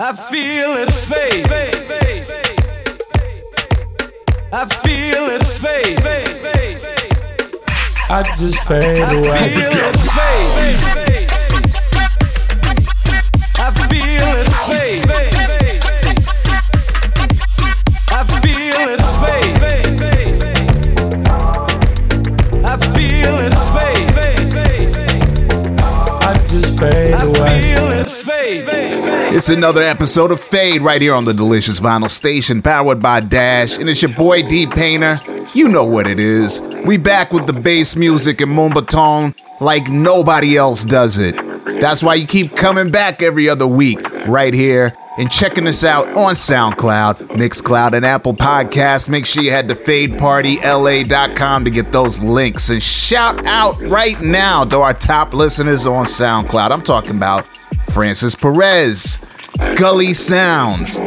I feel it fade. I feel it fade. I just fade I away. It's another episode of Fade right here on the Delicious Vinyl Station, powered by Dash, and it's your boy D Painter. You know what it is. We back with the bass music and Moombahton like nobody else does it. That's why you keep coming back every other week right here and checking us out on SoundCloud, Mixcloud, and Apple Podcasts. Make sure you head to fadepartyla.com to get those links. And shout out right now to our top listeners on SoundCloud. I'm talking about Francis Perez, Gully Sounds,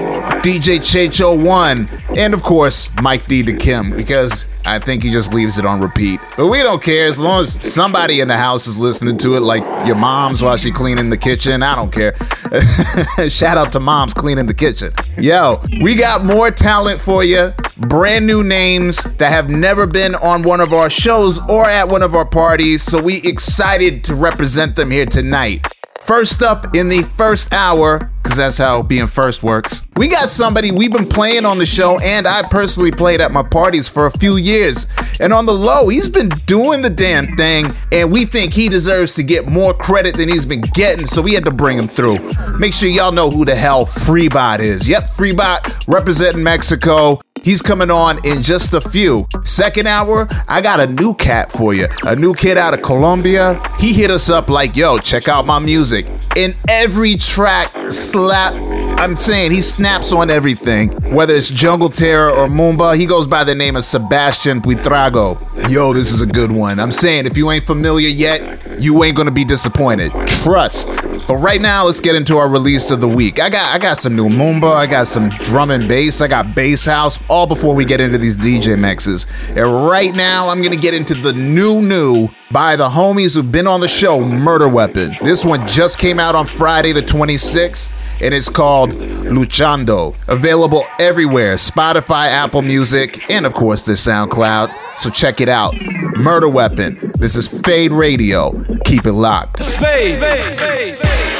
DJ Checho One, and of course Mike D to Kim because I think he just leaves it on repeat. But we don't care as long as somebody in the house is listening to it, like your mom's while she cleaning the kitchen. I don't care. Shout out to moms cleaning the kitchen. Yo, we got more talent for you. Brand new names that have never been on one of our shows or at one of our parties. So we excited to represent them here tonight. First up in the first hour, because that's how being first works, we got somebody we've been playing on the show, and I personally played at my parties for a few years. And on the low, he's been doing the damn thing, and we think he deserves to get more credit than he's been getting, so we had to bring him through. Make sure y'all know who the hell Freebot is. Yep, Freebot representing Mexico. He's coming on in just a few. Second hour, I got a new cat for you. A new kid out of Colombia. He hit us up like, yo, check out my music. In every track, slap. I'm saying he snaps on everything. Whether it's Jungle Terror or Moomba, he goes by the name of Sebastian Buitrago. Yo, this is a good one. I'm saying if you ain't familiar yet, you ain't gonna be disappointed. Trust. But right now, let's get into our release of the week. I got I got some new Moomba, I got some drum and bass, I got bass house, all before we get into these DJ mixes. And right now, I'm gonna get into the new new by the homies who've been on the show, Murder Weapon. This one just came out on Friday the 26th, and it's called Luchando. Available everywhere Spotify, Apple Music, and of course, their SoundCloud. So check it out. Murder Weapon. This is Fade Radio. Keep it locked. Fade. Thank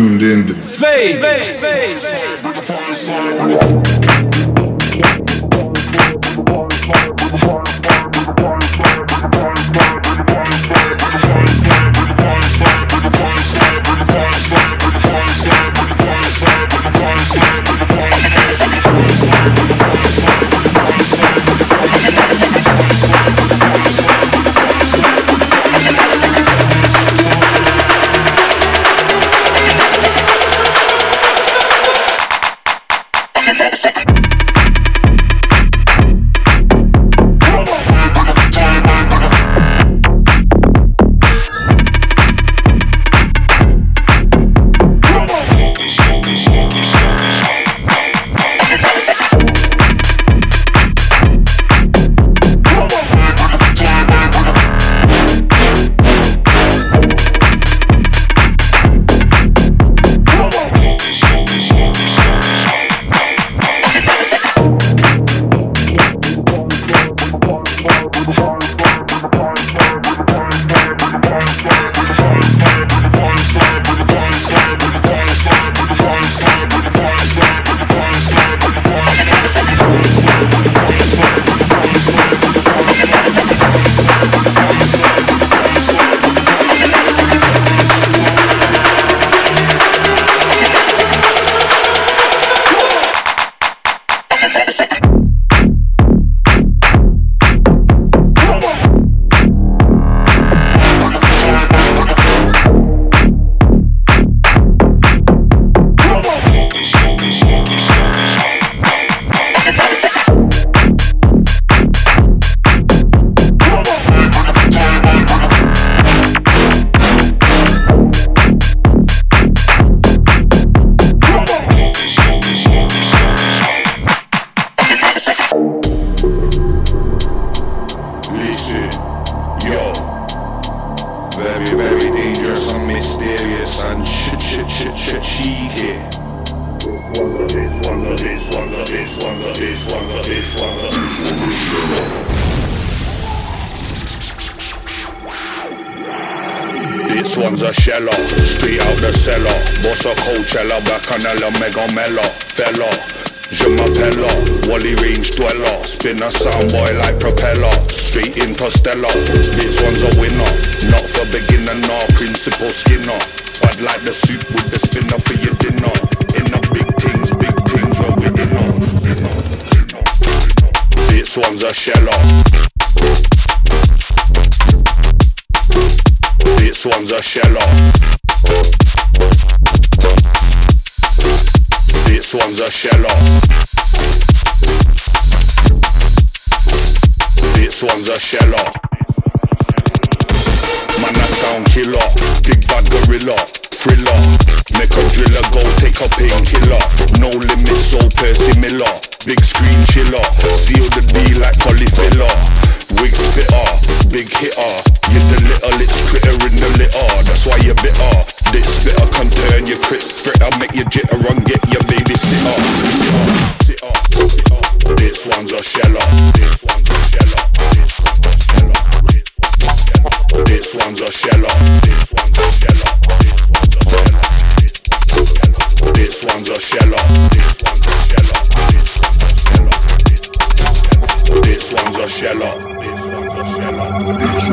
tuned in to one's a sheller, straight out the cellar. Boss a Coachella, Bacchanal, Mega Mella, fella. Je m'appelle Whalley Range Dweller. Spin a soundboy like propeller. Straight into interstellar. This one's a winner. Not for beginner, nor principal skinner. Bad like the soup with the spinner for your dinner. In the big things, big things where we inner This one's a sheller This one's a sheller This one's a sheller. This one's a sheller. Man, I sound killer. Big bad gorilla. Thriller. Make a driller go take a painkiller. No limits, so Percy Miller. Big screen chiller. Seal the deal like polyfiller. Wig spitter. Big hitter. You're the little, it's critter in the litter. That's why you're bitter. This spitter can turn your fritter. Make you jitter and get your baby sitter. Sitter, sitter, sitter. This one's a sheller. This one's a sheller. This one's a sheller. This one's a sheller. This one's a sheller. This one's a sheller. This one's a sheller. This one's a sheller. This one's a sheller. This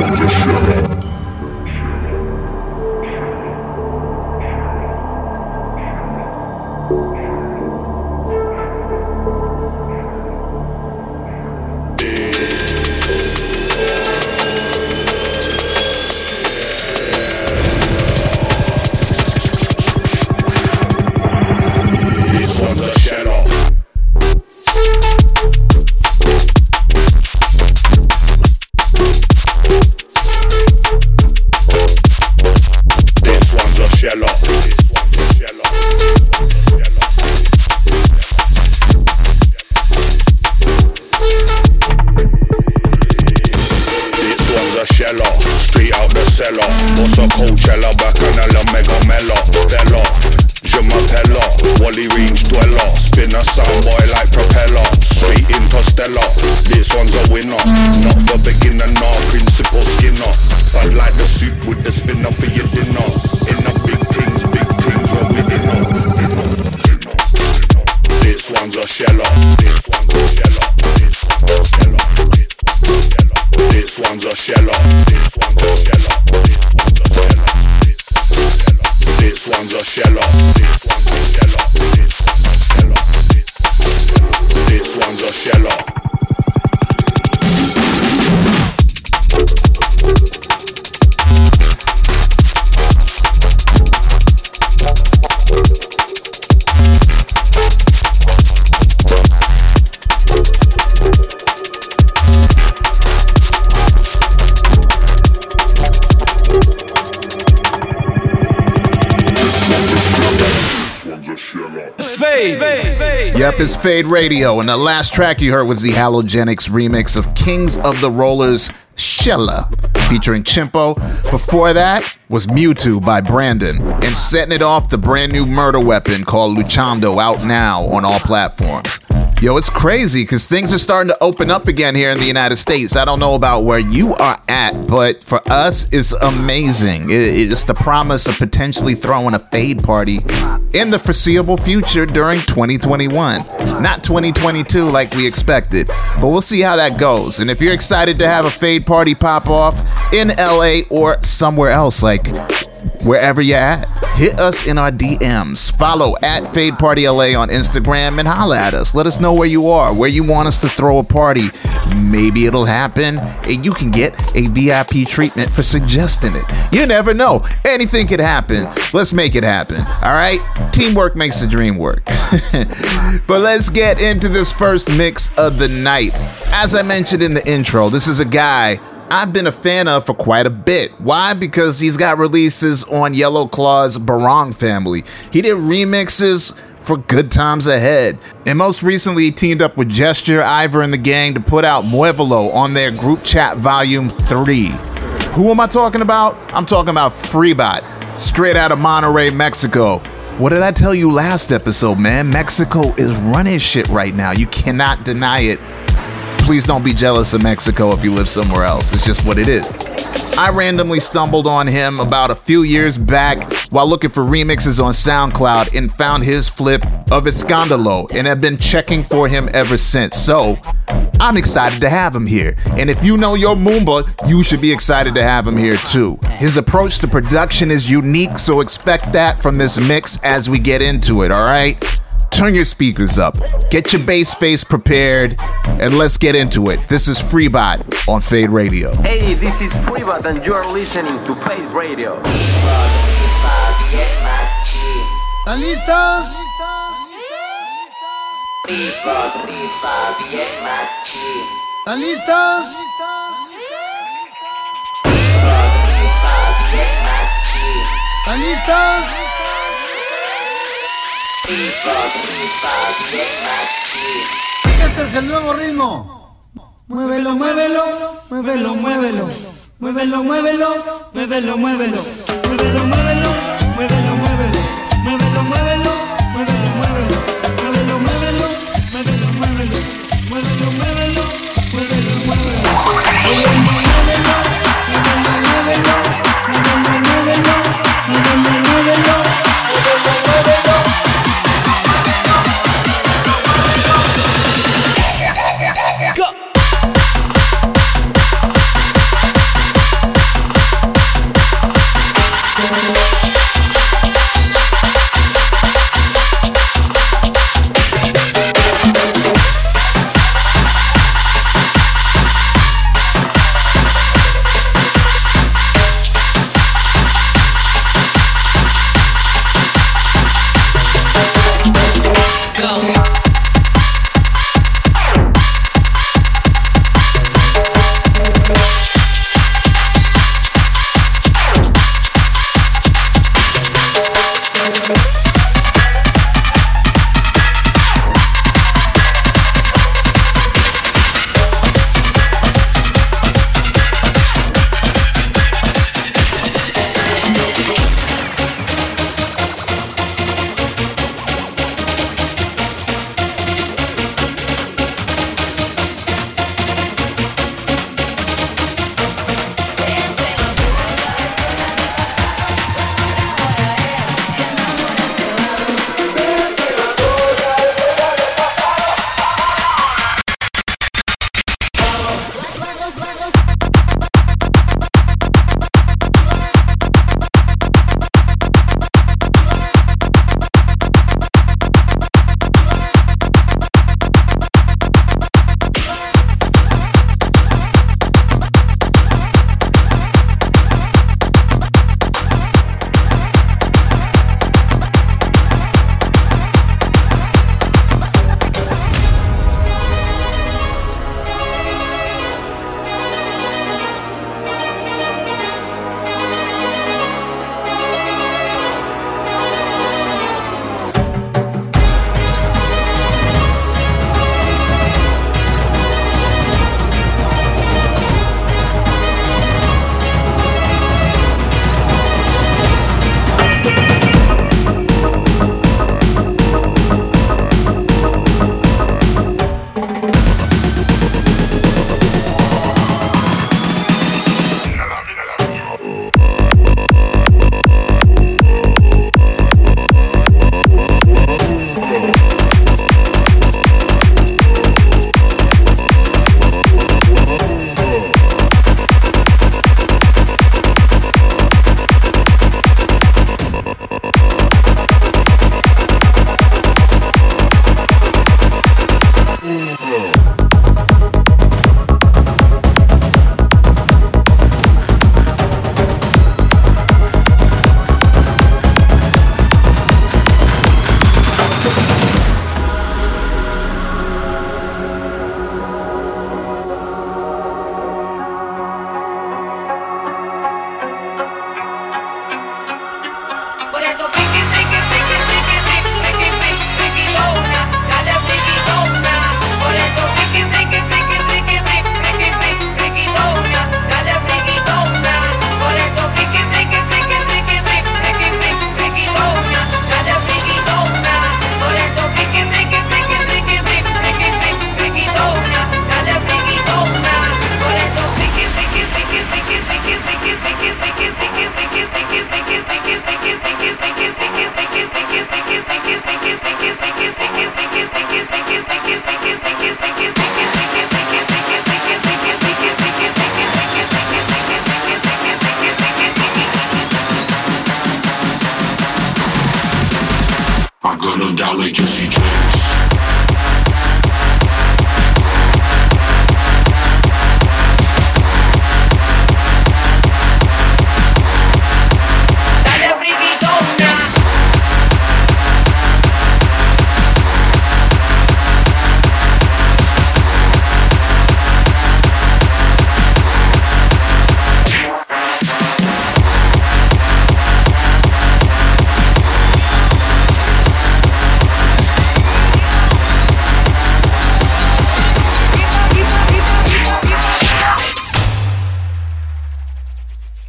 Fade Radio, and the last track you heard was the Halogenix remix of Kings of the Rollers Shella, featuring Chimpo. Before that was Mewtwo by Brandon, and setting it off the brand new murder weapon called Luchando out now on all platforms. Yo, it's crazy because things are starting to open up again here in the United States. I don't know about where you are at, but for us, it's amazing. It's the promise of potentially throwing a fade party in the foreseeable future during 2021. Not 2022 like we expected, but we'll see how that goes. And if you're excited to have a fade party pop off in LA or somewhere else, like wherever you're at, hit us in our DMs. Follow at Fade Party LA on Instagram and holla at us. Let us know where you are, where you want us to throw a party. Maybe it'll happen and you can get a VIP treatment for suggesting it. You never know. Anything could happen. Let's make it happen. All right? Teamwork makes the dream work. but let's get into this first mix of the night. As I mentioned in the intro, this is a guy I've been a fan of for quite a bit. Why? Because he's got releases on Yellow Claw's Barong family. He did remixes for Good Times Ahead. And most recently, he teamed up with Gesture, Ivor, and the gang to put out Muevelo on their group chat volume 3. Who am I talking about? I'm talking about Freebot, straight out of Monterrey, Mexico. What did I tell you last episode, man? Mexico is running shit right now. You cannot deny it please don't be jealous of Mexico if you live somewhere else. It's just what it is. I randomly stumbled on him about a few years back while looking for remixes on SoundCloud and found his flip of Escandalo and have been checking for him ever since. So, I'm excited to have him here. And if you know your Moomba, you should be excited to have him here too. His approach to production is unique, so expect that from this mix as we get into it, alright? Turn your speakers up, get your bass face prepared, and let's get into it. This is Freebot on Fade Radio. Hey, this is Freebot, and you are listening to Fade Radio. ¿Están listos? ¿Están listos? ¿Están listos? Este es el nuevo ritmo. Muévelo, muévelo, muévelo, muévelo. Muévelo, muévelo, muévelo, muévelo. Muévelo, muévelo.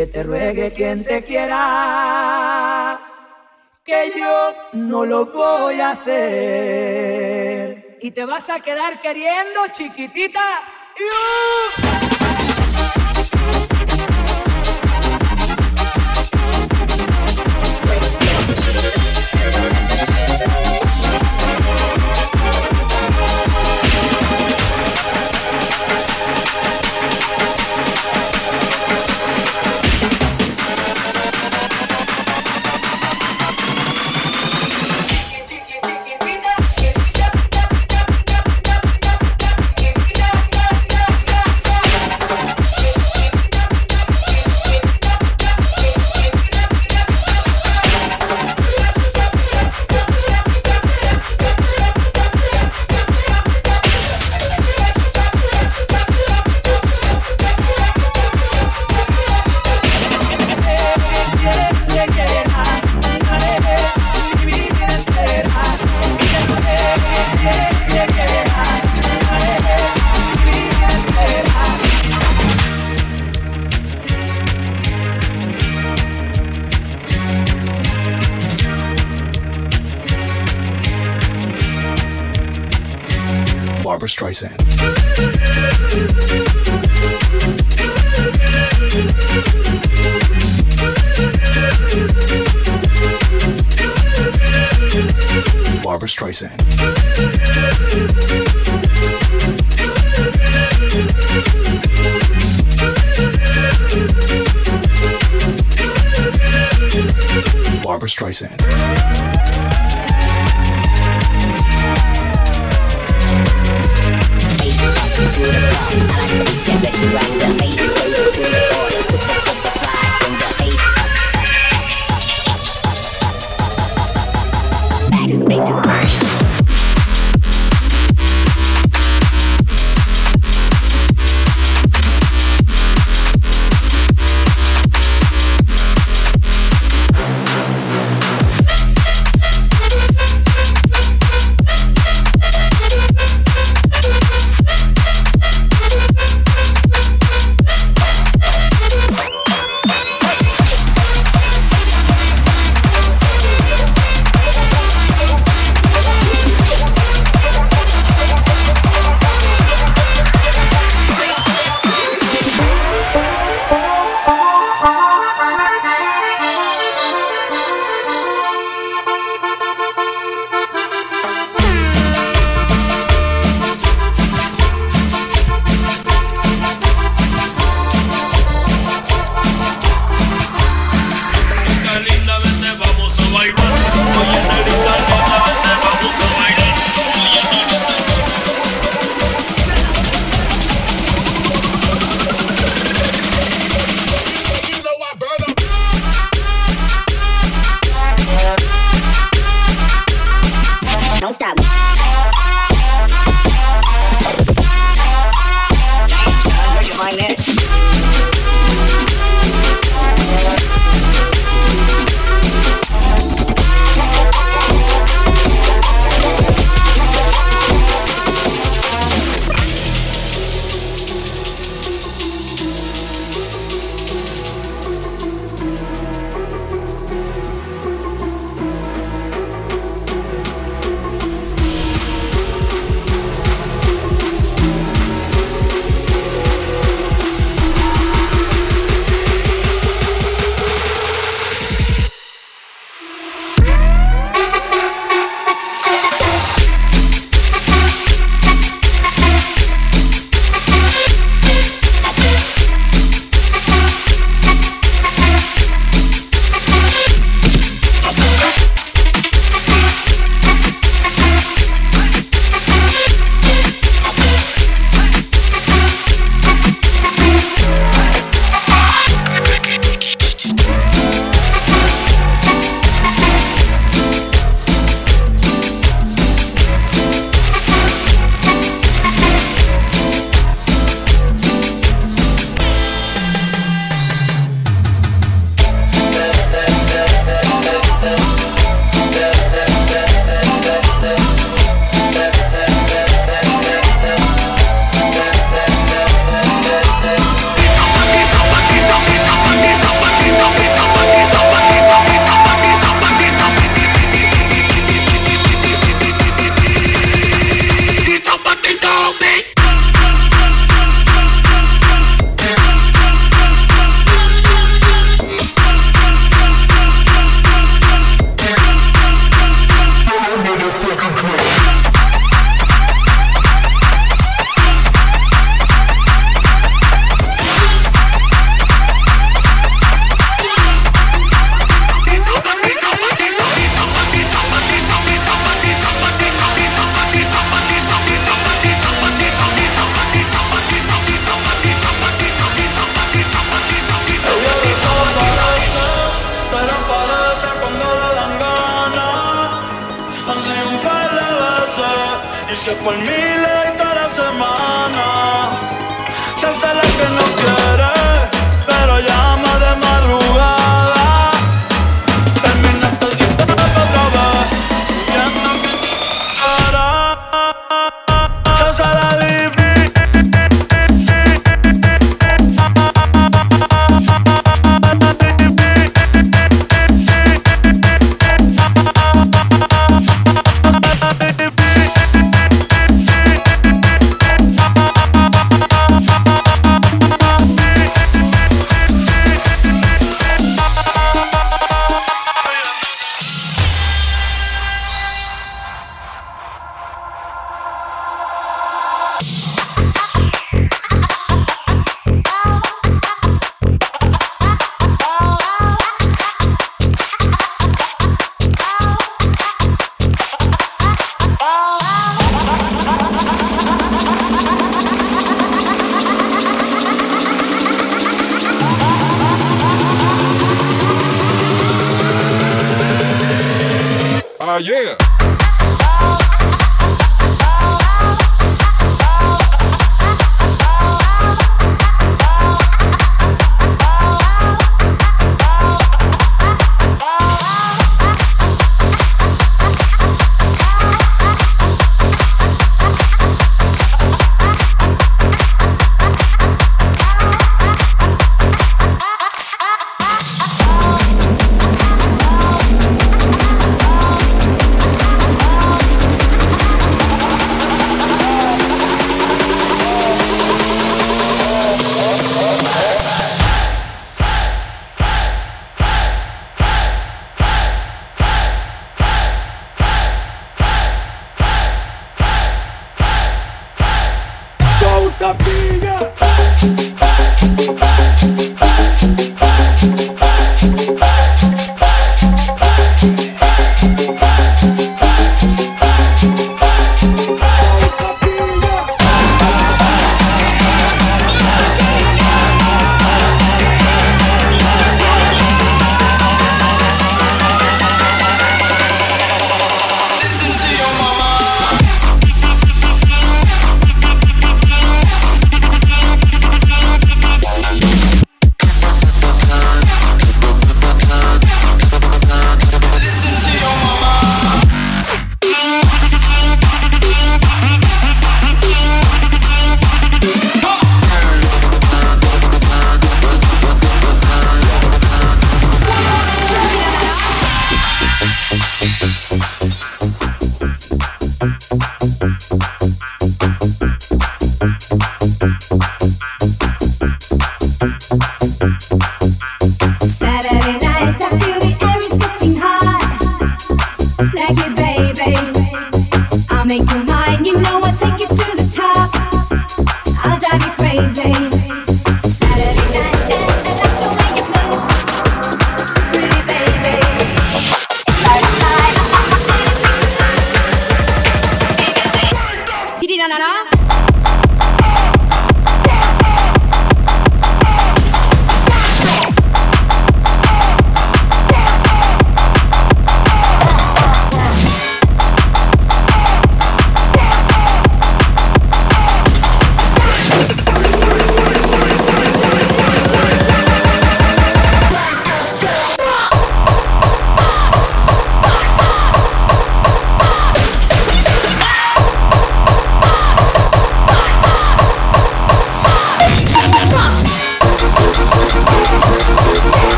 Que te ruegue quien te quiera, que yo no lo voy a hacer. Y te vas a quedar queriendo, chiquitita.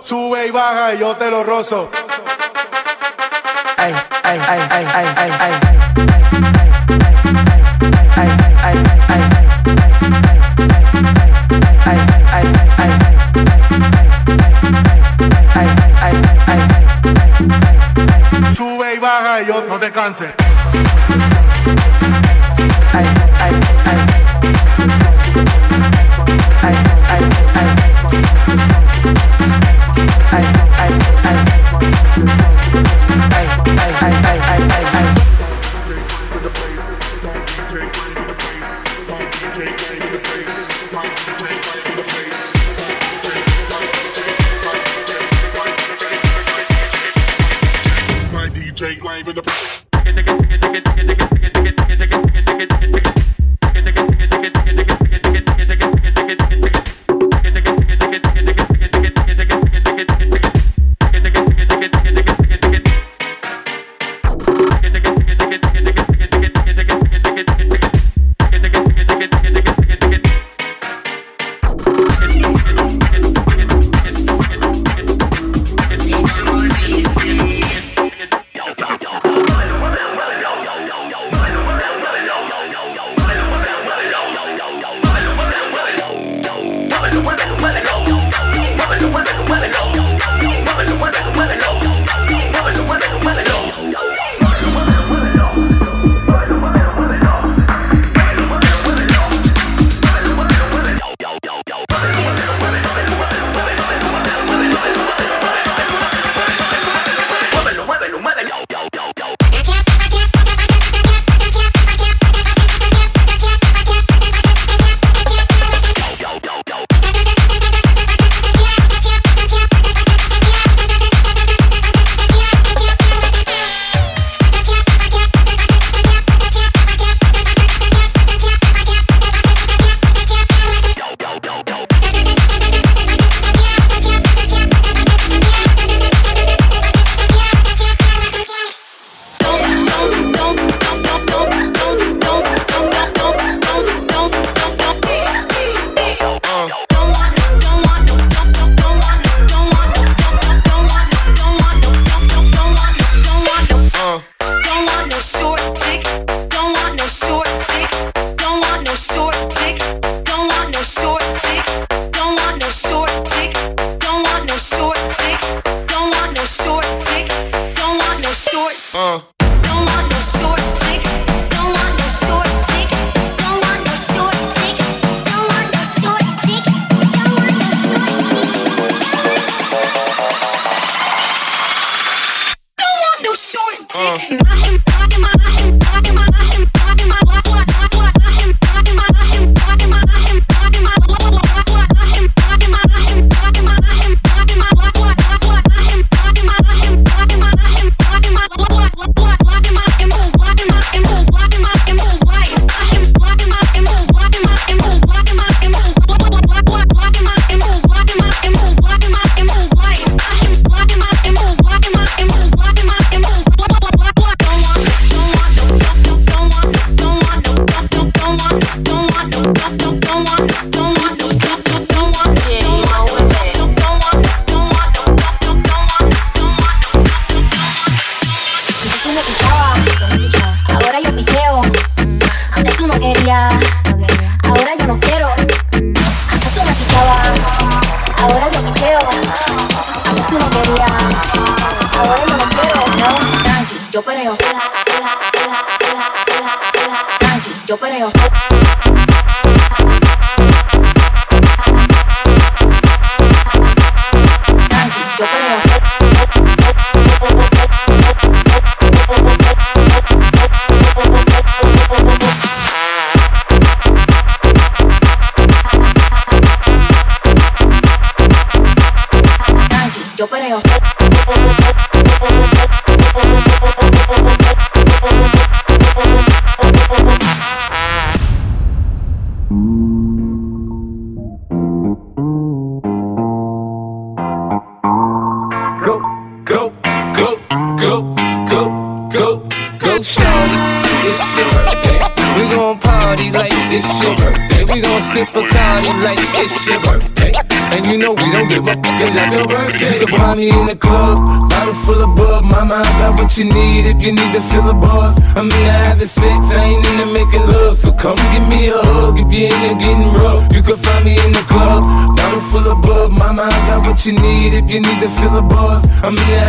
Sube y baja y yo te lo rozo. ay, ay, ay, ay, ay, ay, ay, Sube y baja y yo no te canse. Thank you. me in the club, bottle full of bub. Mama, I got what you need if you need to feel the buzz. I'm in the having sex, I ain't in the making love. So come give me a hug if you in the getting rough. You can find me in the club, bottle full of bub. Mama, I got what you need if you need to feel the buzz. I'm in the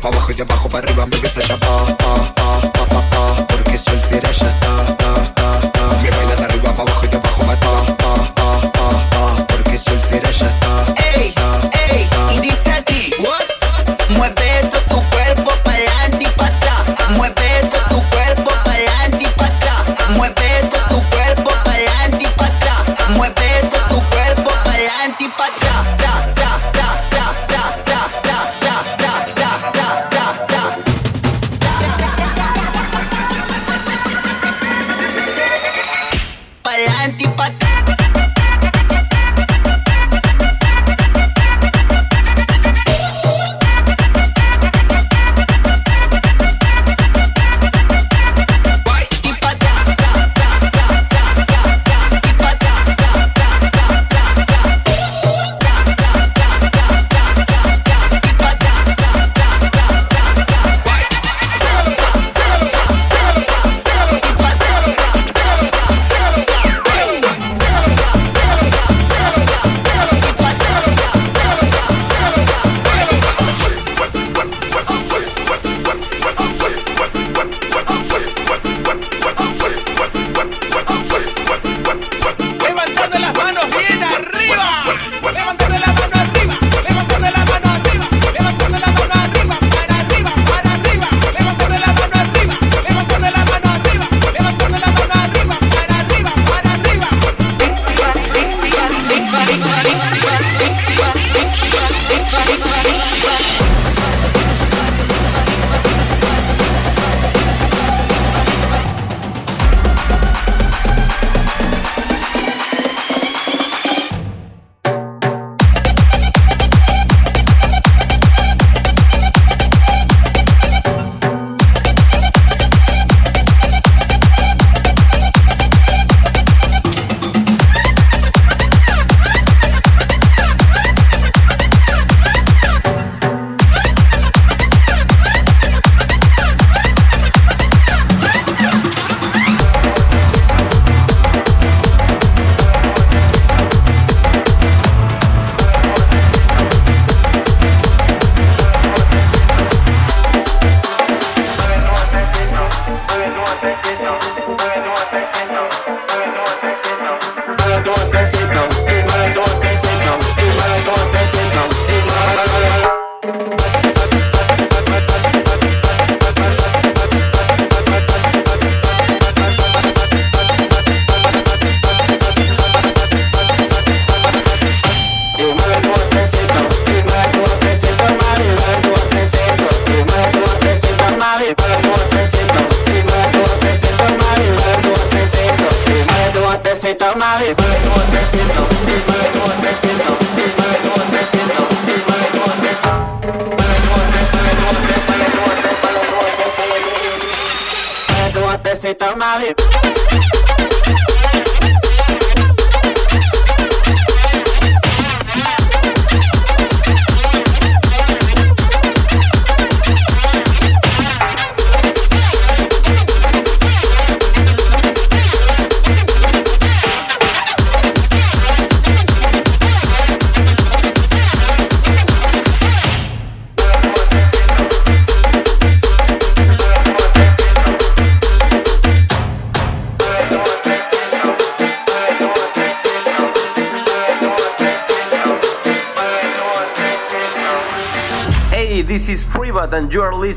Папа баху, я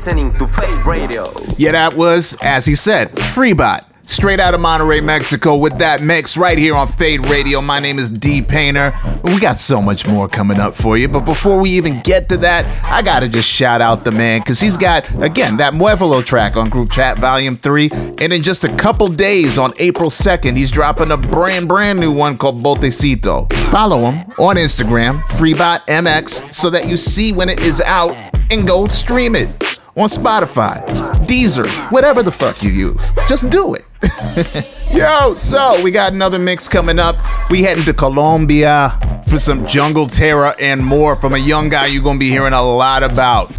listening to Fade Radio. Yeah, that was, as he said, Freebot. Straight out of Monterrey, Mexico, with that mix right here on Fade Radio. My name is D Painter. We got so much more coming up for you, but before we even get to that, I gotta just shout out the man because he's got again that Muevolo track on Group Chat Volume Three, and in just a couple days on April second, he's dropping a brand brand new one called Botecito. Follow him on Instagram, FreebotMX, so that you see when it is out and go stream it on Spotify, Deezer, whatever the fuck you use. Just do it. Yo, so we got another mix coming up. We heading to Colombia for some jungle terror and more from a young guy you're gonna be hearing a lot about,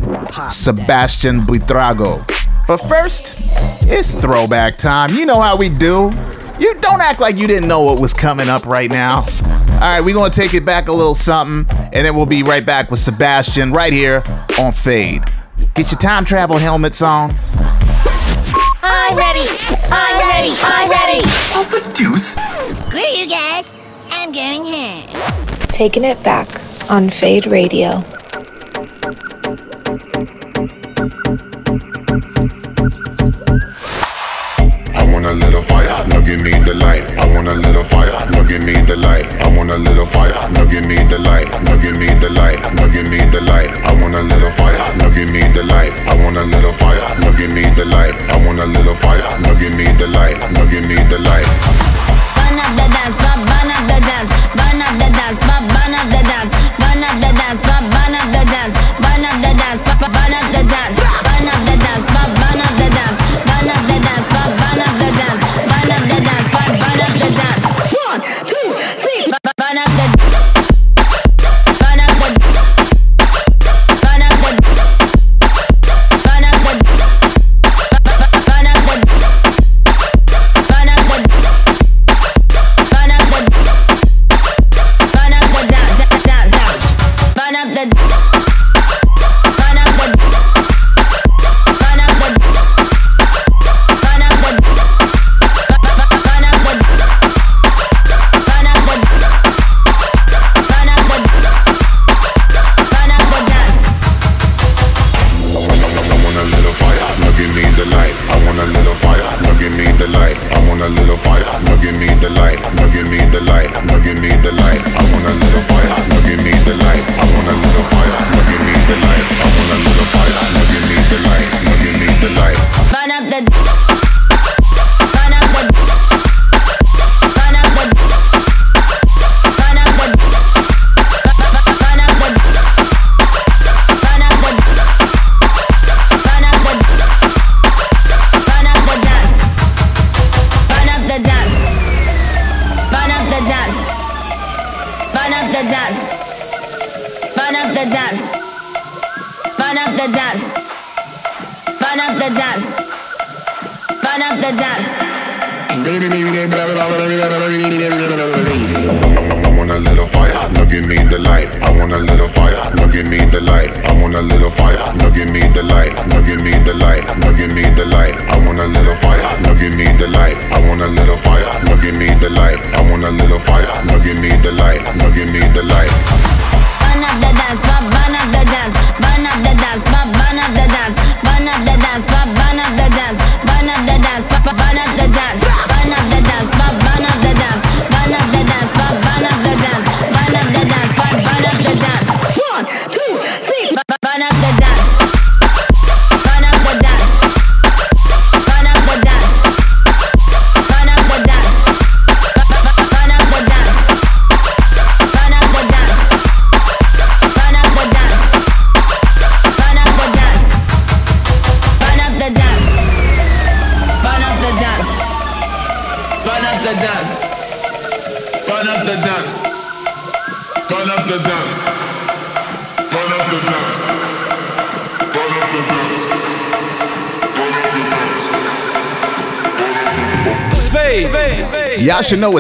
Sebastian Buitrago. But first, it's throwback time. You know how we do. You don't act like you didn't know what was coming up right now. All right, we're going to take it back a little something, and then we'll be right back with Sebastian right here on Fade. Get your time travel helmets on. I'm ready! I'm ready! I'm ready! What the deuce? Screw you guys! I'm going home. Taking it back on Fade Radio.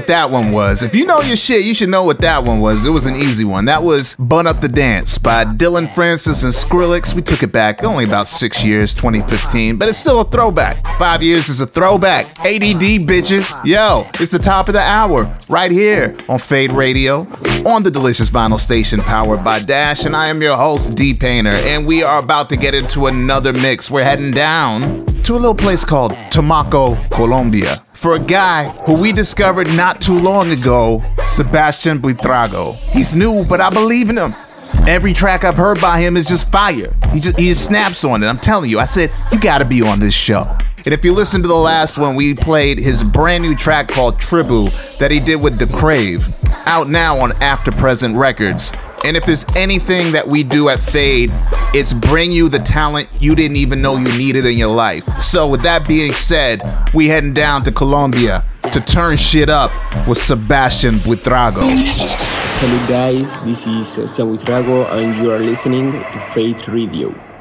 what that one was. If you know your shit, you should know what that one was. It was an easy one. That was Bun Up the Dance by Dillon Francis and Skrillex. We took it back only about six years, 2015, but it's still a throwback. Five years is a throwback. ADD, bitches. Yo, it's the top of the hour right here on Fade Radio on the Delicious Vinyl Station powered by Dash. And I am your host, D Painter, and we are about to get into another mix. We're heading down to a little place called Tumaco, Colombia for a guy who we discovered not too long ago, Sebastian Buitrago. He's new, but I believe in him. Every track I've heard by him is just fire. He just he just snaps on it. I'm telling you. I said you got to be on this show. And if you listen to the last one, we played his brand new track called Tribu that he did with The Crave, out now on After Present Records. And if there's anything that we do at Fade, it's bring you the talent you didn't even know you needed in your life. So, with that being said, we heading down to Colombia to turn shit up with Sebastian Buitrago. Hello guys, this is Sebastian Buitrago and you are listening to Fade Radio.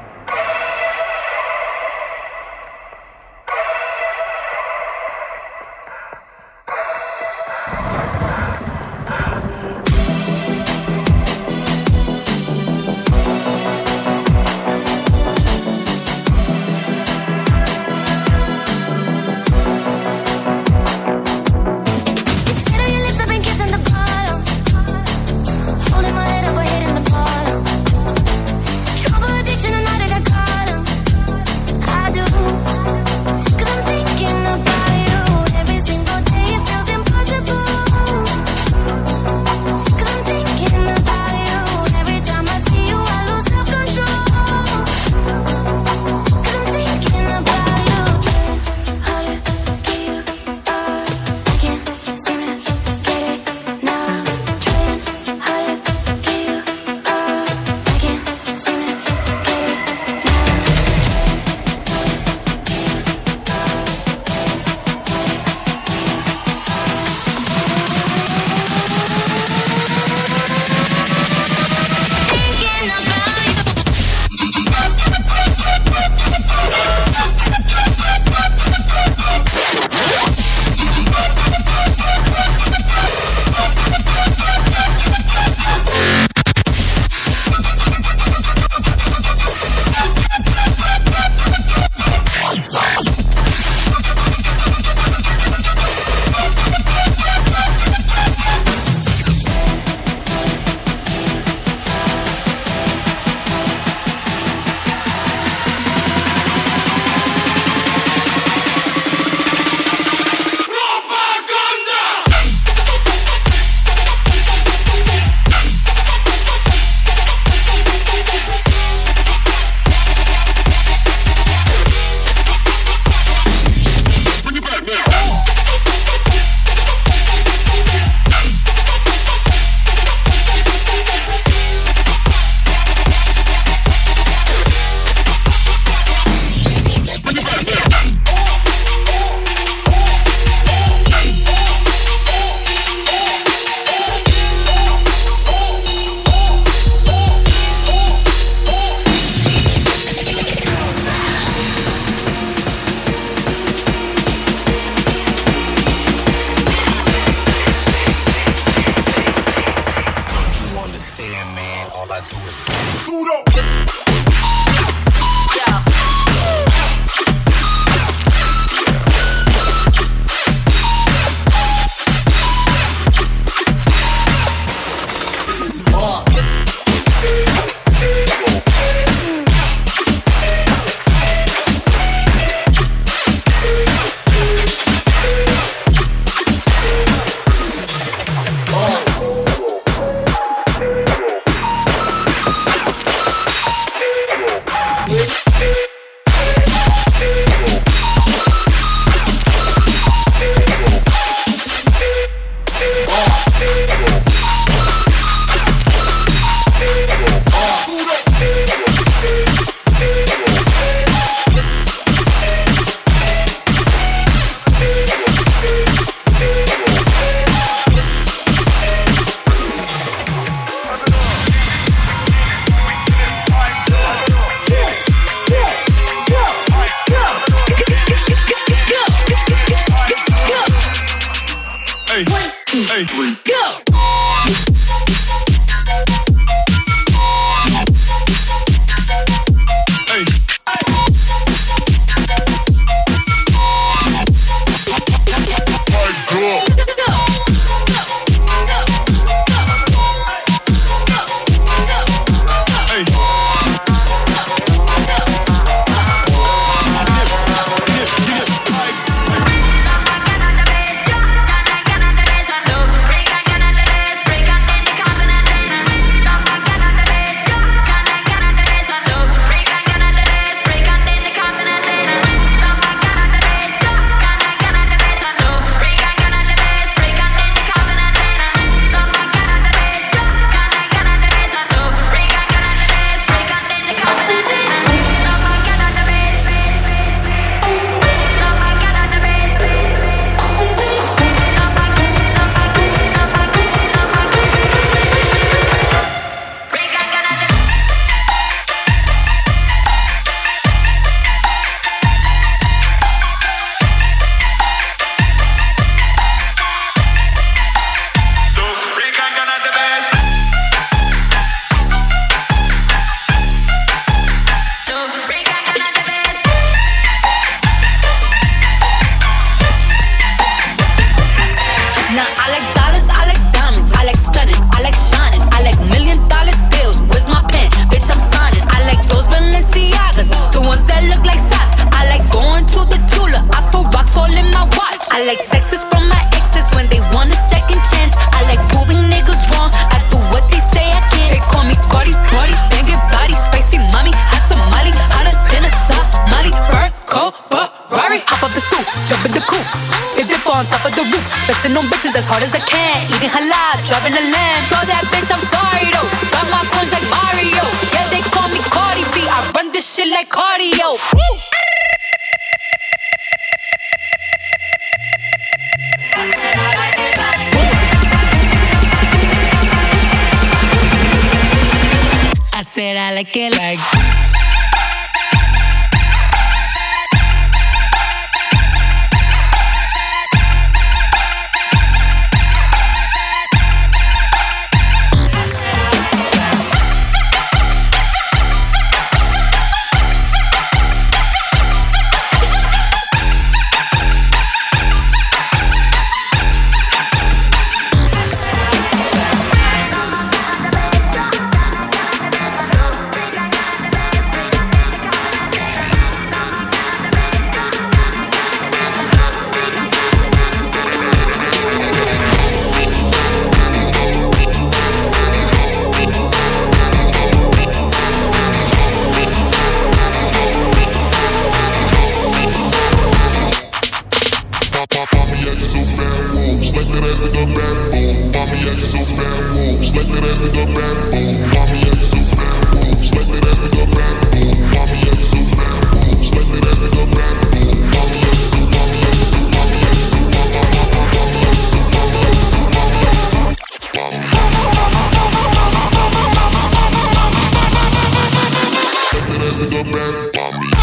In the back, mommy.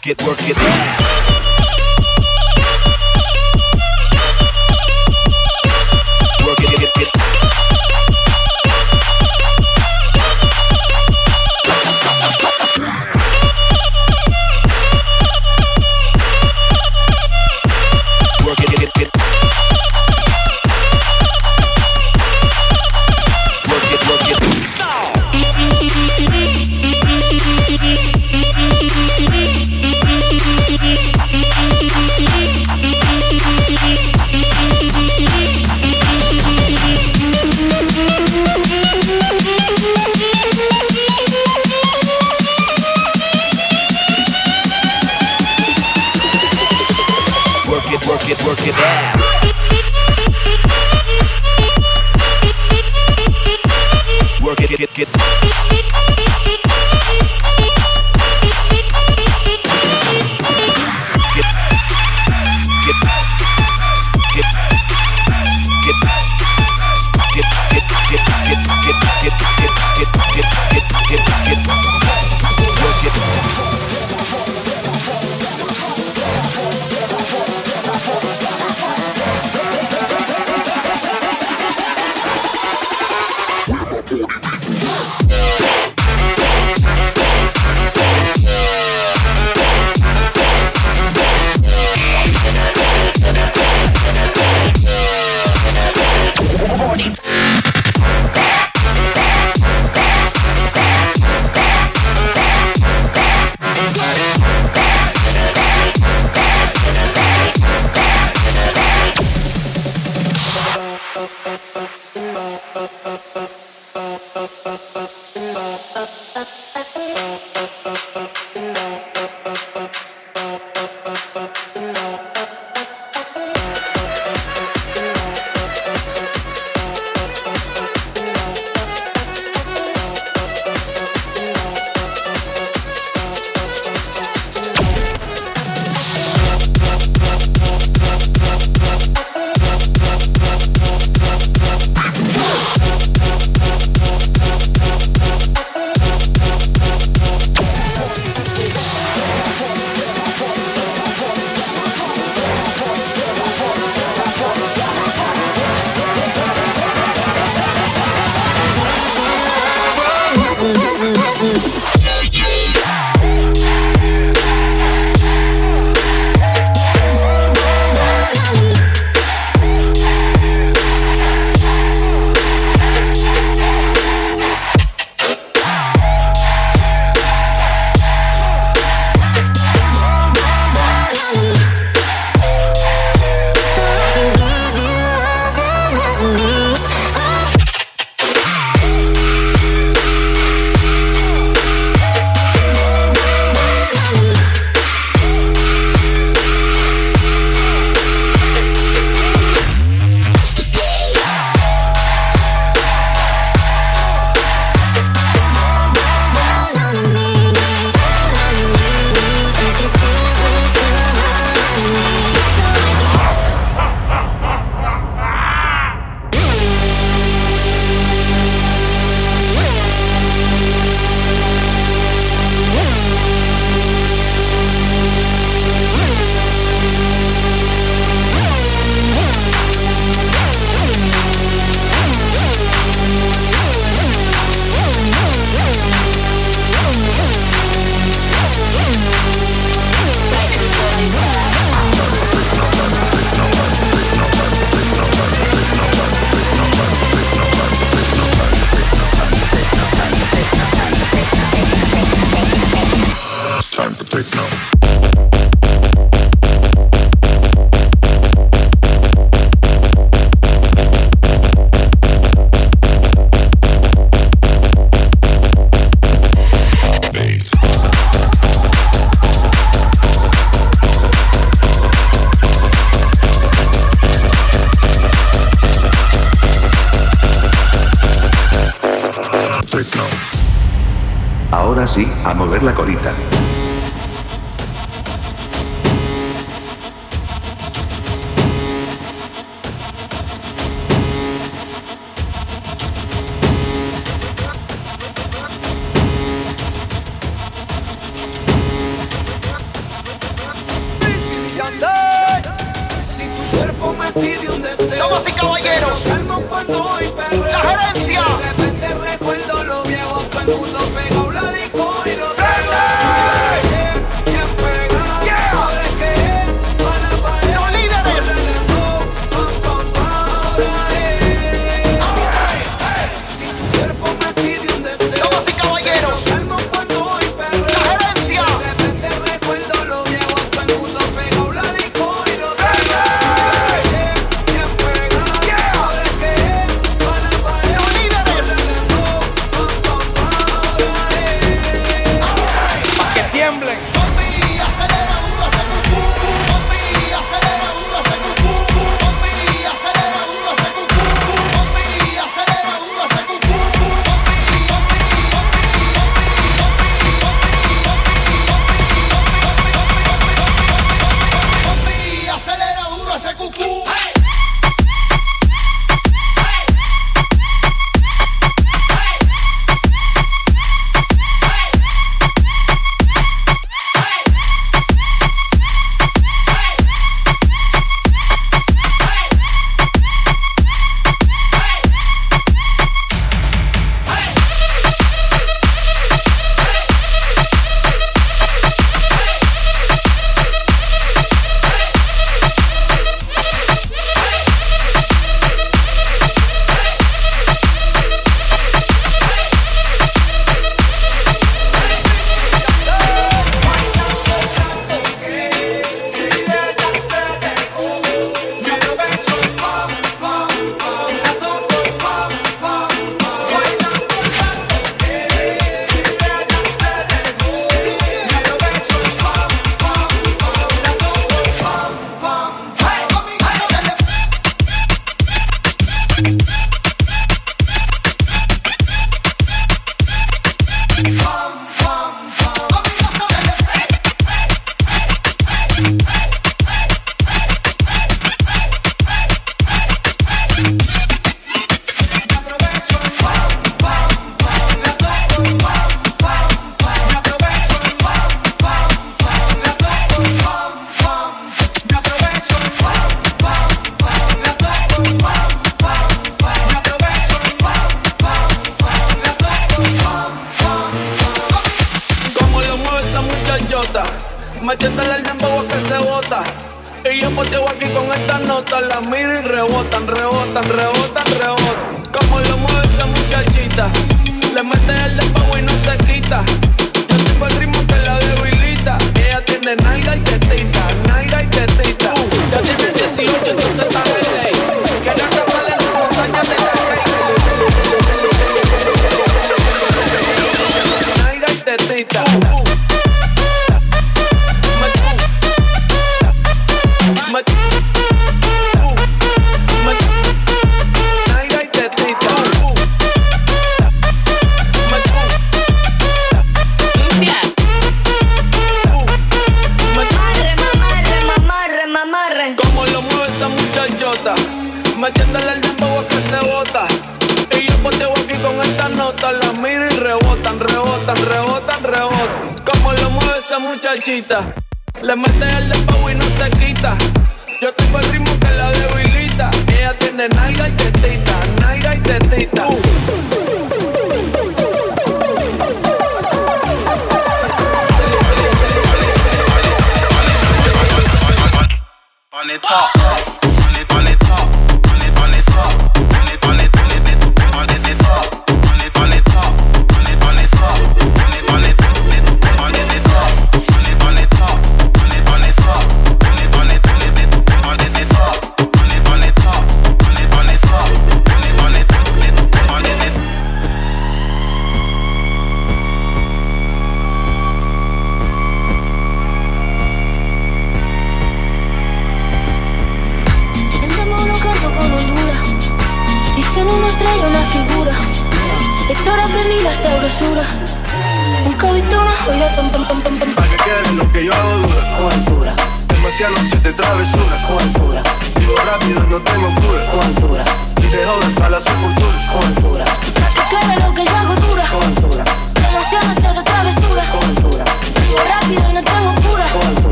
Work it, work it,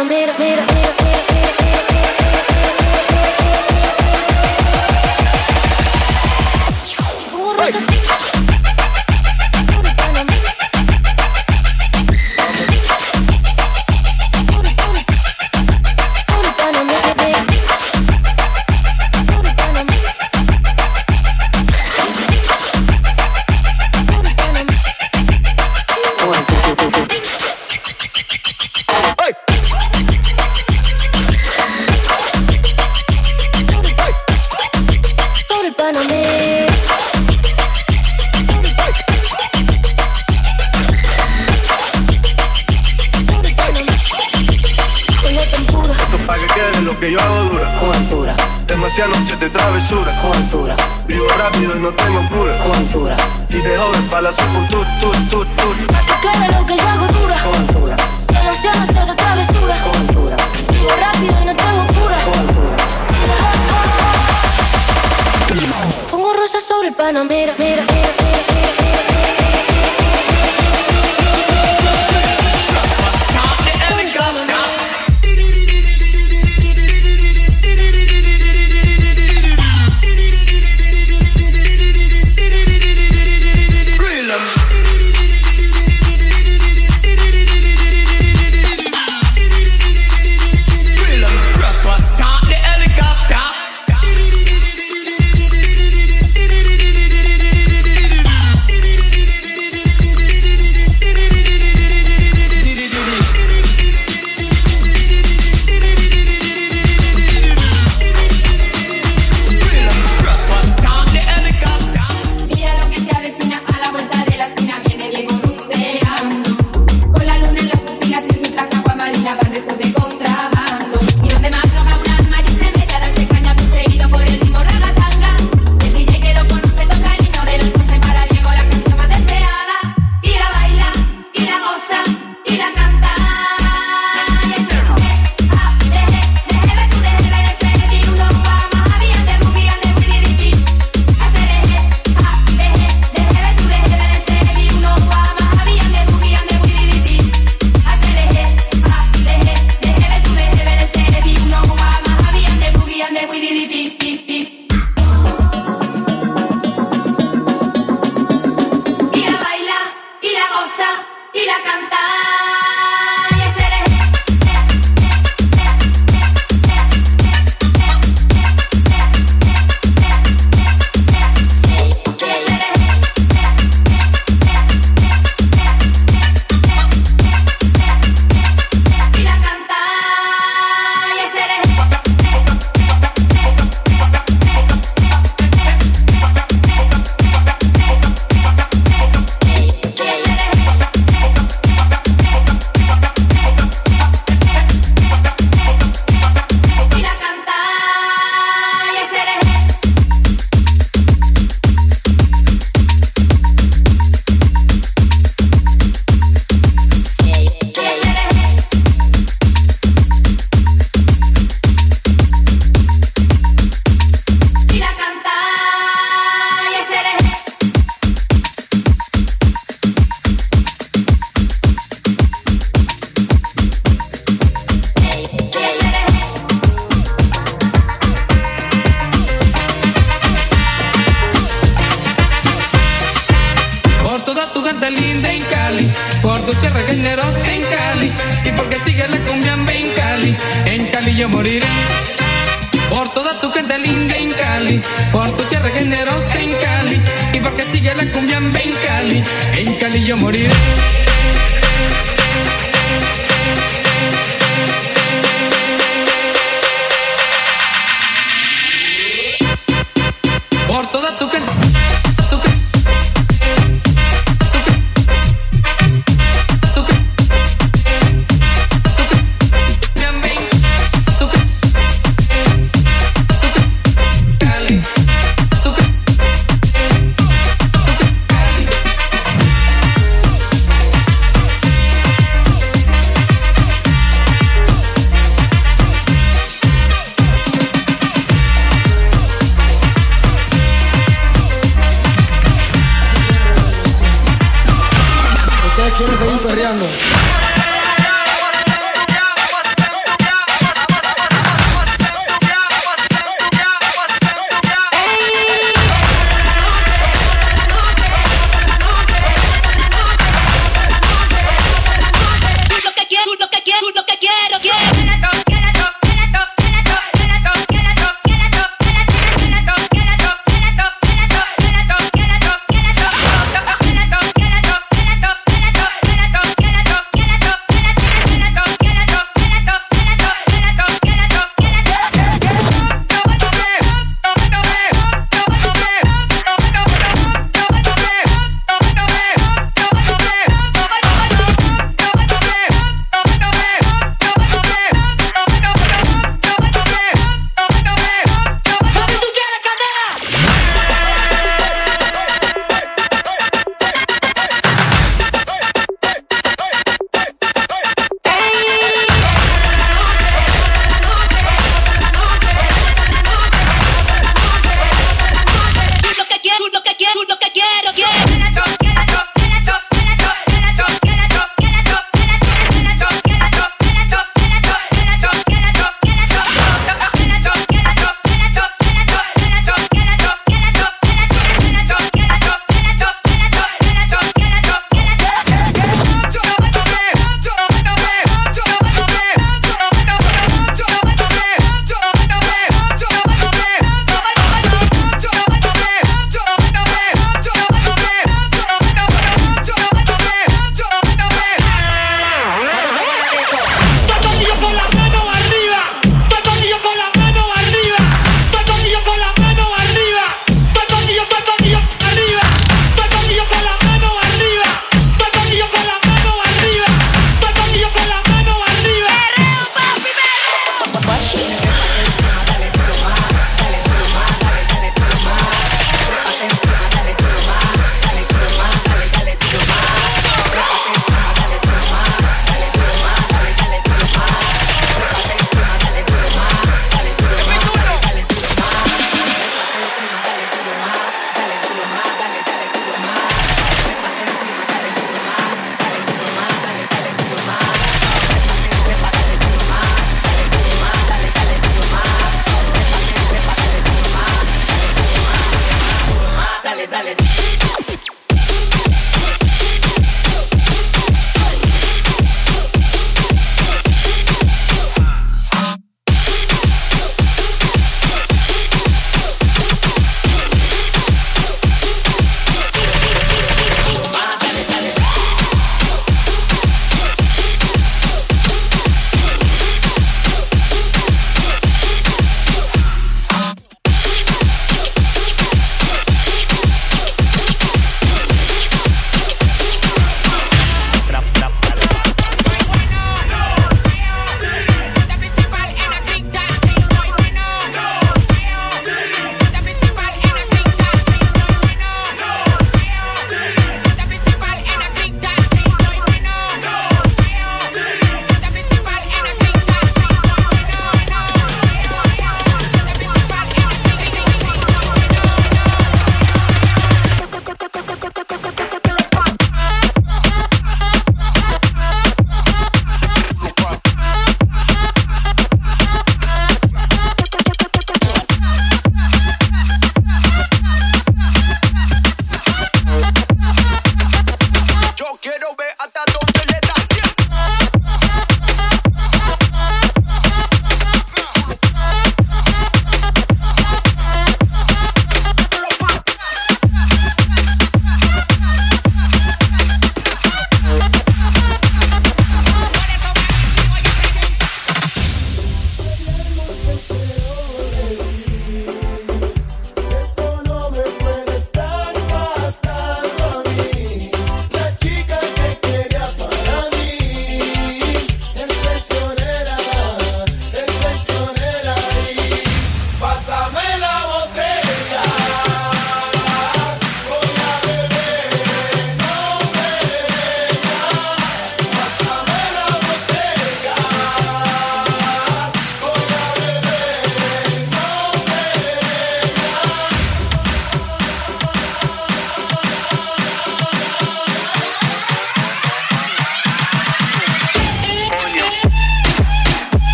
mira, mira,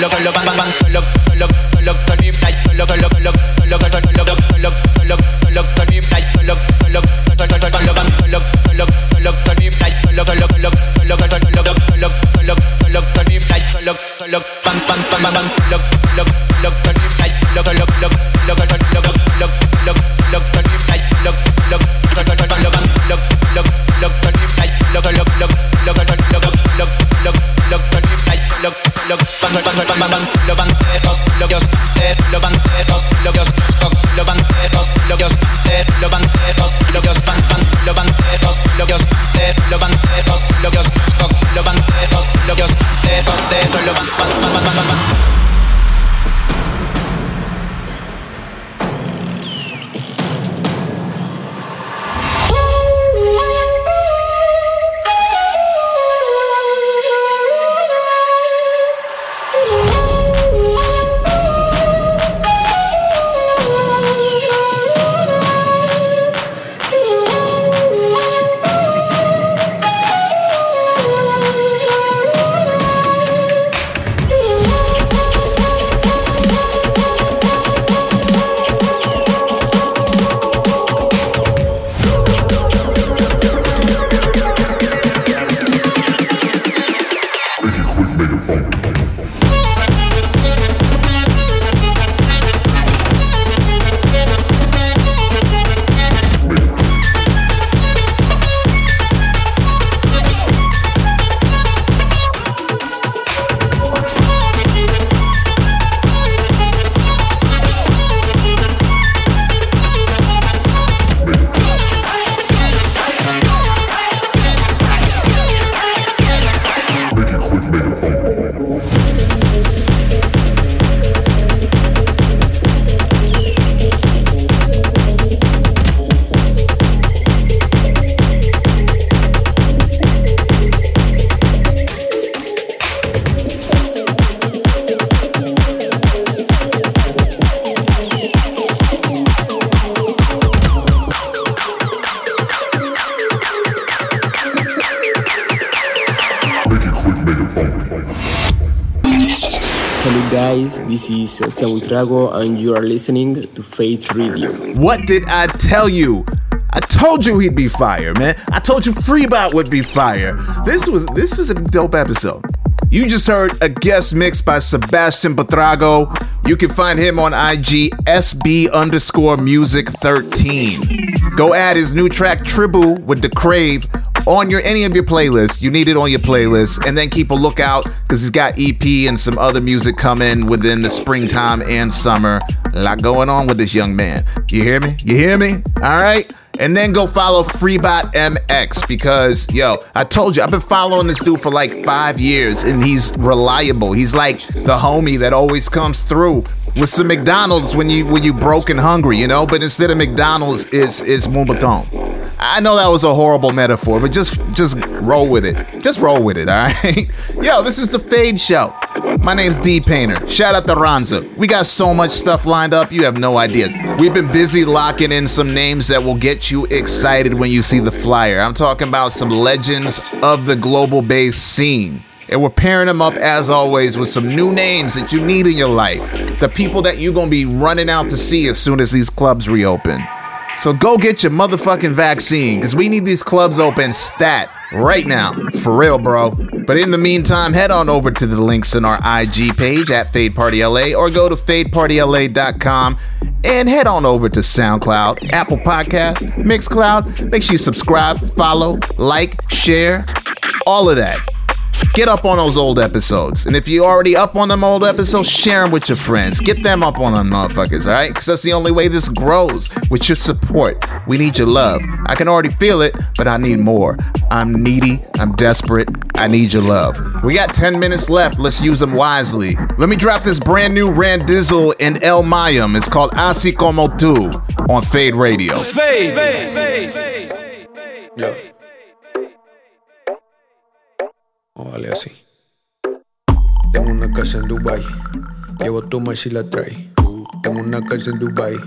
los, con los, con los, listening to Fade Radio. What did I tell you? I told you he'd be fire, man. I told you Freebot would be fire. This was this was a dope episode. You just heard a guest mix by Sebastian Batrago. You can find him on IG SB underscore music 13. Go add his new track Tribu with the Crave on your any of your playlists. You need it on your playlist, and then keep a lookout because he's got EP and some other music coming within the springtime and summer. A lot going on with this young man. You hear me? You hear me? All right. And then go follow Freebot MX because yo, I told you I've been following this dude for like five years and he's reliable. He's like the homie that always comes through with some McDonald's when you when you broke and hungry, you know. But instead of McDonald's, it's it's Moombahton. I know that was a horrible metaphor, but just just roll with it. Just roll with it, all right? Yo, this is the Fade Show. My name's D Painter. Shout out to Ranza. We got so much stuff lined up, you have no idea. We've been busy locking in some names that will get you excited when you see the flyer. I'm talking about some legends of the global bass scene. And we're pairing them up as always with some new names that you need in your life. The people that you're gonna be running out to see as soon as these clubs reopen. So go get your motherfucking vaccine because we need these clubs open stat right now. For real, bro. But in the meantime, head on over to the links in our IG page at Fade Party LA or go to fadepartyla.com and head on over to SoundCloud, Apple Podcasts, Mixcloud. Make sure you subscribe, follow, like, share, all of that. Get up on those old episodes. And if you're already up on them old episodes, share them with your friends. Get them up on them motherfuckers, all right? Because that's the only way this grows with your support. We need your love. I can already feel it, but I need more. I'm needy. I'm desperate. I need your love. We got 10 minutes left. Let's use them wisely. Let me drop this brand new Randizzle and El Mayim. It's called Así Como Tú on Fade Radio. Fade, fade, fade, fade, fade. Yo. Oh, vale así. Tengo una casa en Dubai, llevo tu maíz y la trae. Tengo una casa en Dubai,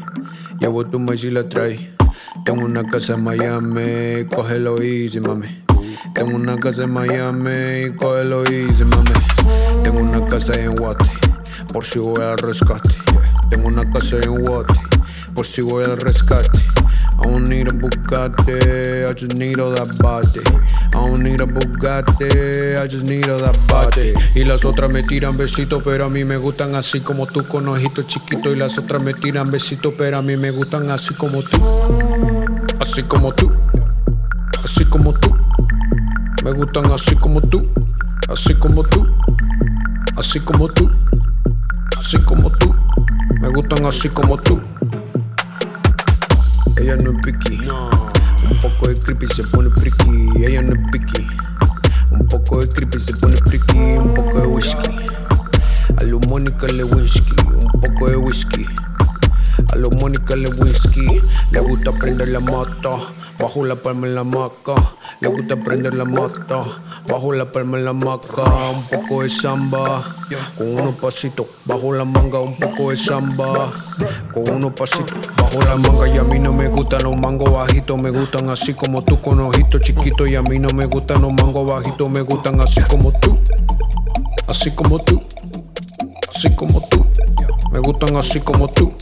llevo tu maíz y la trae. Tengo una casa en Miami, cógelo easy, mami. Tengo una casa en Miami cógelo easy, mami. Tengo una casa en Guate, por si voy al rescate. Tengo una casa en Guate, por si voy al rescate. I don't need a Bugatti, I just need all that body. I don't need a Bugatti, I just need all that body. Y las otras me tiran besitos, pero a mí me gustan así como tú, con ojitos chiquitos. Y las otras me tiran besitos, pero a mí me gustan así como tú. Así como tú, así como tú. Me gustan así como tú, así como tú, así como tú, así como tú. Me gustan así como tú. Ella no es picky. Un poco de creepy se pone friki. Ella no es picky. Un poco de creepy se pone friki. Un poco de whisky. A lo Mónica Lewinsky. Un poco de whisky. A lo Mónica Lewinsky. Le gusta prender la moto. Bajo la palma en la maca. Le gusta prender la mata. Bajo la palma en la maca. Un poco de samba. Con unos pasitos. Bajo la manga. Un poco de samba. Con unos pasitos. Bajo la manga. Y a mí no me gustan los mangos bajitos. Me gustan así como tú. Con ojitos chiquitos. Y a mí no me gustan los mangos bajitos. Me gustan así como tú. Así como tú. Así como tú. Me gustan así como tú.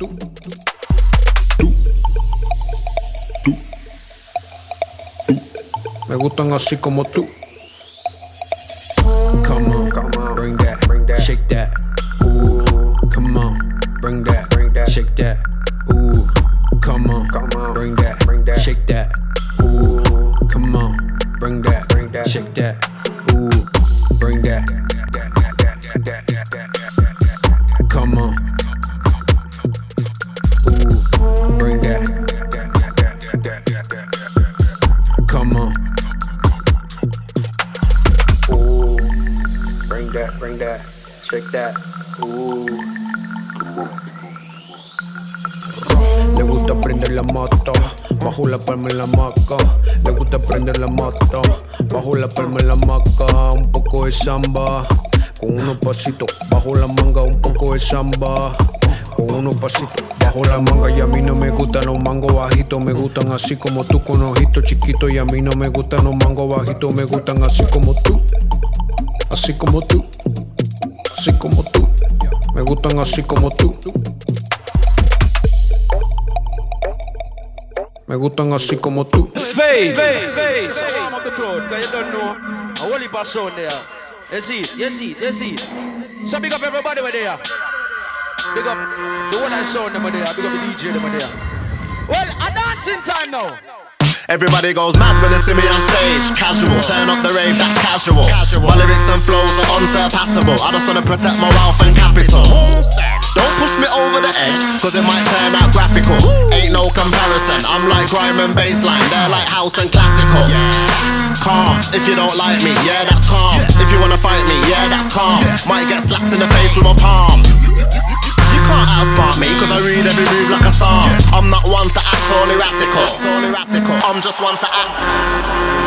Me gustan así como tú. Come on, bring that, shake that. Ooh, come on, bring that, bring that, shake that. Ooh, come on, bring that, bring that, shake that. Ooh, come on, bring that, bring that, shake that. Ooh, bring that. That, shake that. Ooh. Le gusta prender la moto, bajo la palma en la maca. Le gusta prender la moto, bajo la palma en la maca. Un poco de samba, con unos pasitos, bajo la manga. Un poco de samba, con unos pasitos, bajo la manga. Y a mí no me gustan los mangos bajitos, me gustan así como tú, con ojitos chiquitos. Y a mí no me gustan los mangos bajitos, me gustan así como tú, así como tú, así como tú. Me gustan así como tú. Me gustan así como tú. Fade, fade, fade. So warm up the crowd, cause you don't know. A whole heap of sound there. You see it, you see it, you see it. So big up everybody over there. Big up the one I sound over there. Big up the DJ over there. Well, a dancing time now. Everybody goes mad when they see me on stage. Casual, turn up the rave, that's casual. My lyrics and flows are unsurpassable. I just wanna protect my wealth and capital. Don't push me over the edge, cause it might turn out graphical. Ain't no comparison, I'm like grime and bassline, they're like house and classical. Calm, if you don't like me, yeah, that's calm. If you wanna fight me, yeah, that's calm. Might get slapped in the face with a palm. Can't outsmart me, cause I read every move like a psalm. I'm not one to act all erratical. I'm just one to act.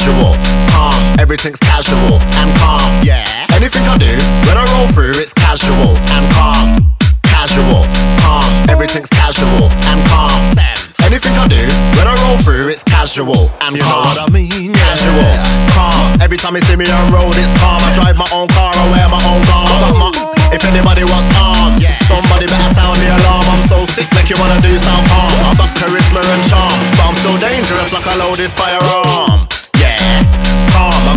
Casual, calm. Everything's casual and calm. Yeah. Anything I do, when I roll through, it's casual and calm. Casual, calm. Everything's casual and calm. Anything I do, when I roll through, it's casual and You calm. know what I mean? Casual, calm. Every time you see me on road, it's calm. I drive my own car, I wear my own car. I got my, if anybody wants arms, somebody better sound the alarm. I'm so sick, make you wanna do some harm. I got charisma and charm, but I'm still dangerous like a loaded firearm.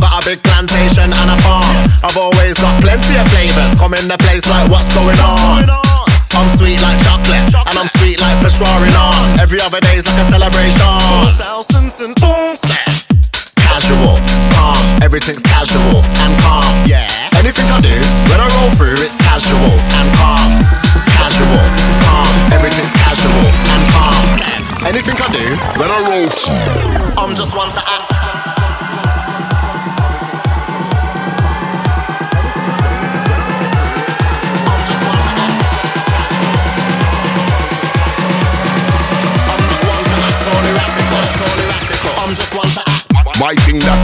Got a big plantation and a farm. I've always got plenty of flavors. Come in the place like what's going on. I'm sweet like chocolate, and I'm sweet like Peshwari naan. Every other day's like a celebration. Casual, calm, everything's casual and calm. Yeah. Anything I do, when I roll through, it's casual and calm. Casual, calm, everything's casual and calm. Anything I do, when I roll through, I'm just one to act.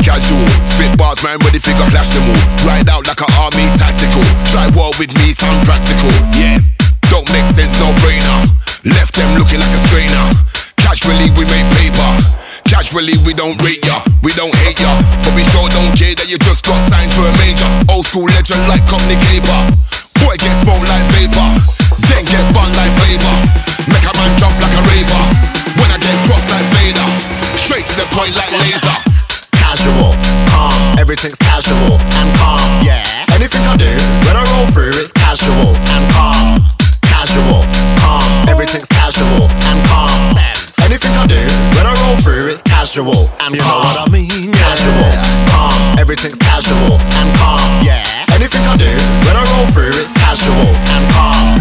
Casual. Spit bars, man, ready figure clash them all. Ride out like an army tactical. Try war with me, sound practical. Yeah, don't make sense, no brainer. Left them looking like a strainer. Casually we make paper. Casually we don't rate ya, we don't hate ya, but we sure don't care that you just got signed to a major. Old school legend like Company Caper. Boy get smoked like vapor, then get bun like flavor. Make a man jump like a raver. When I get crossed like Vader, straight to the point like laser. Casual, calm, everything's casual and calm. Yeah. Anything I do, when I roll through, it's casual and calm. Casual, calm, everything's casual and calm. Anything I do, when I roll through, it's casual and You know what I mean? Yeah. Casual, calm, everything's casual and calm. Yeah. Anything I do, when I roll through, it's casual and calm.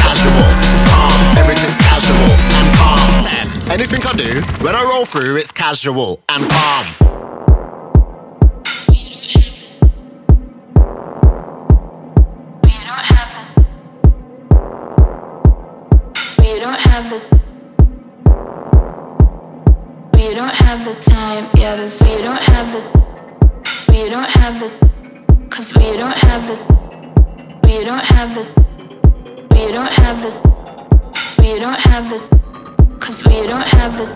Casual, calm, everything's casual and calm. Anything I do, when I roll through, it's casual and calm. Have the time, yeah, this we don't have the We don't have the Cause we don't have the We don't have the We don't have the We don't have the Cause we don't have the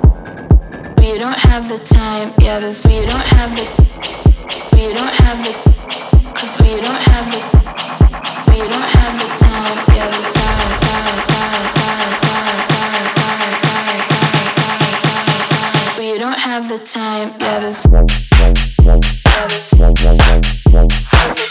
We don't have the time, yeah, this we don't have the We don't have the Cause we don't have the have the time, yeah, this yeah, this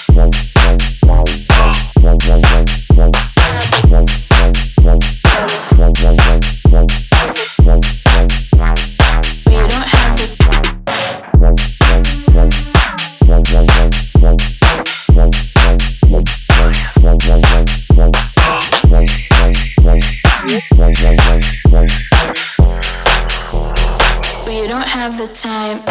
time.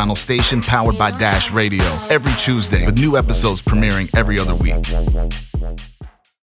Vinyl Station, powered by Dash Radio, every Tuesday, with new episodes premiering every other week.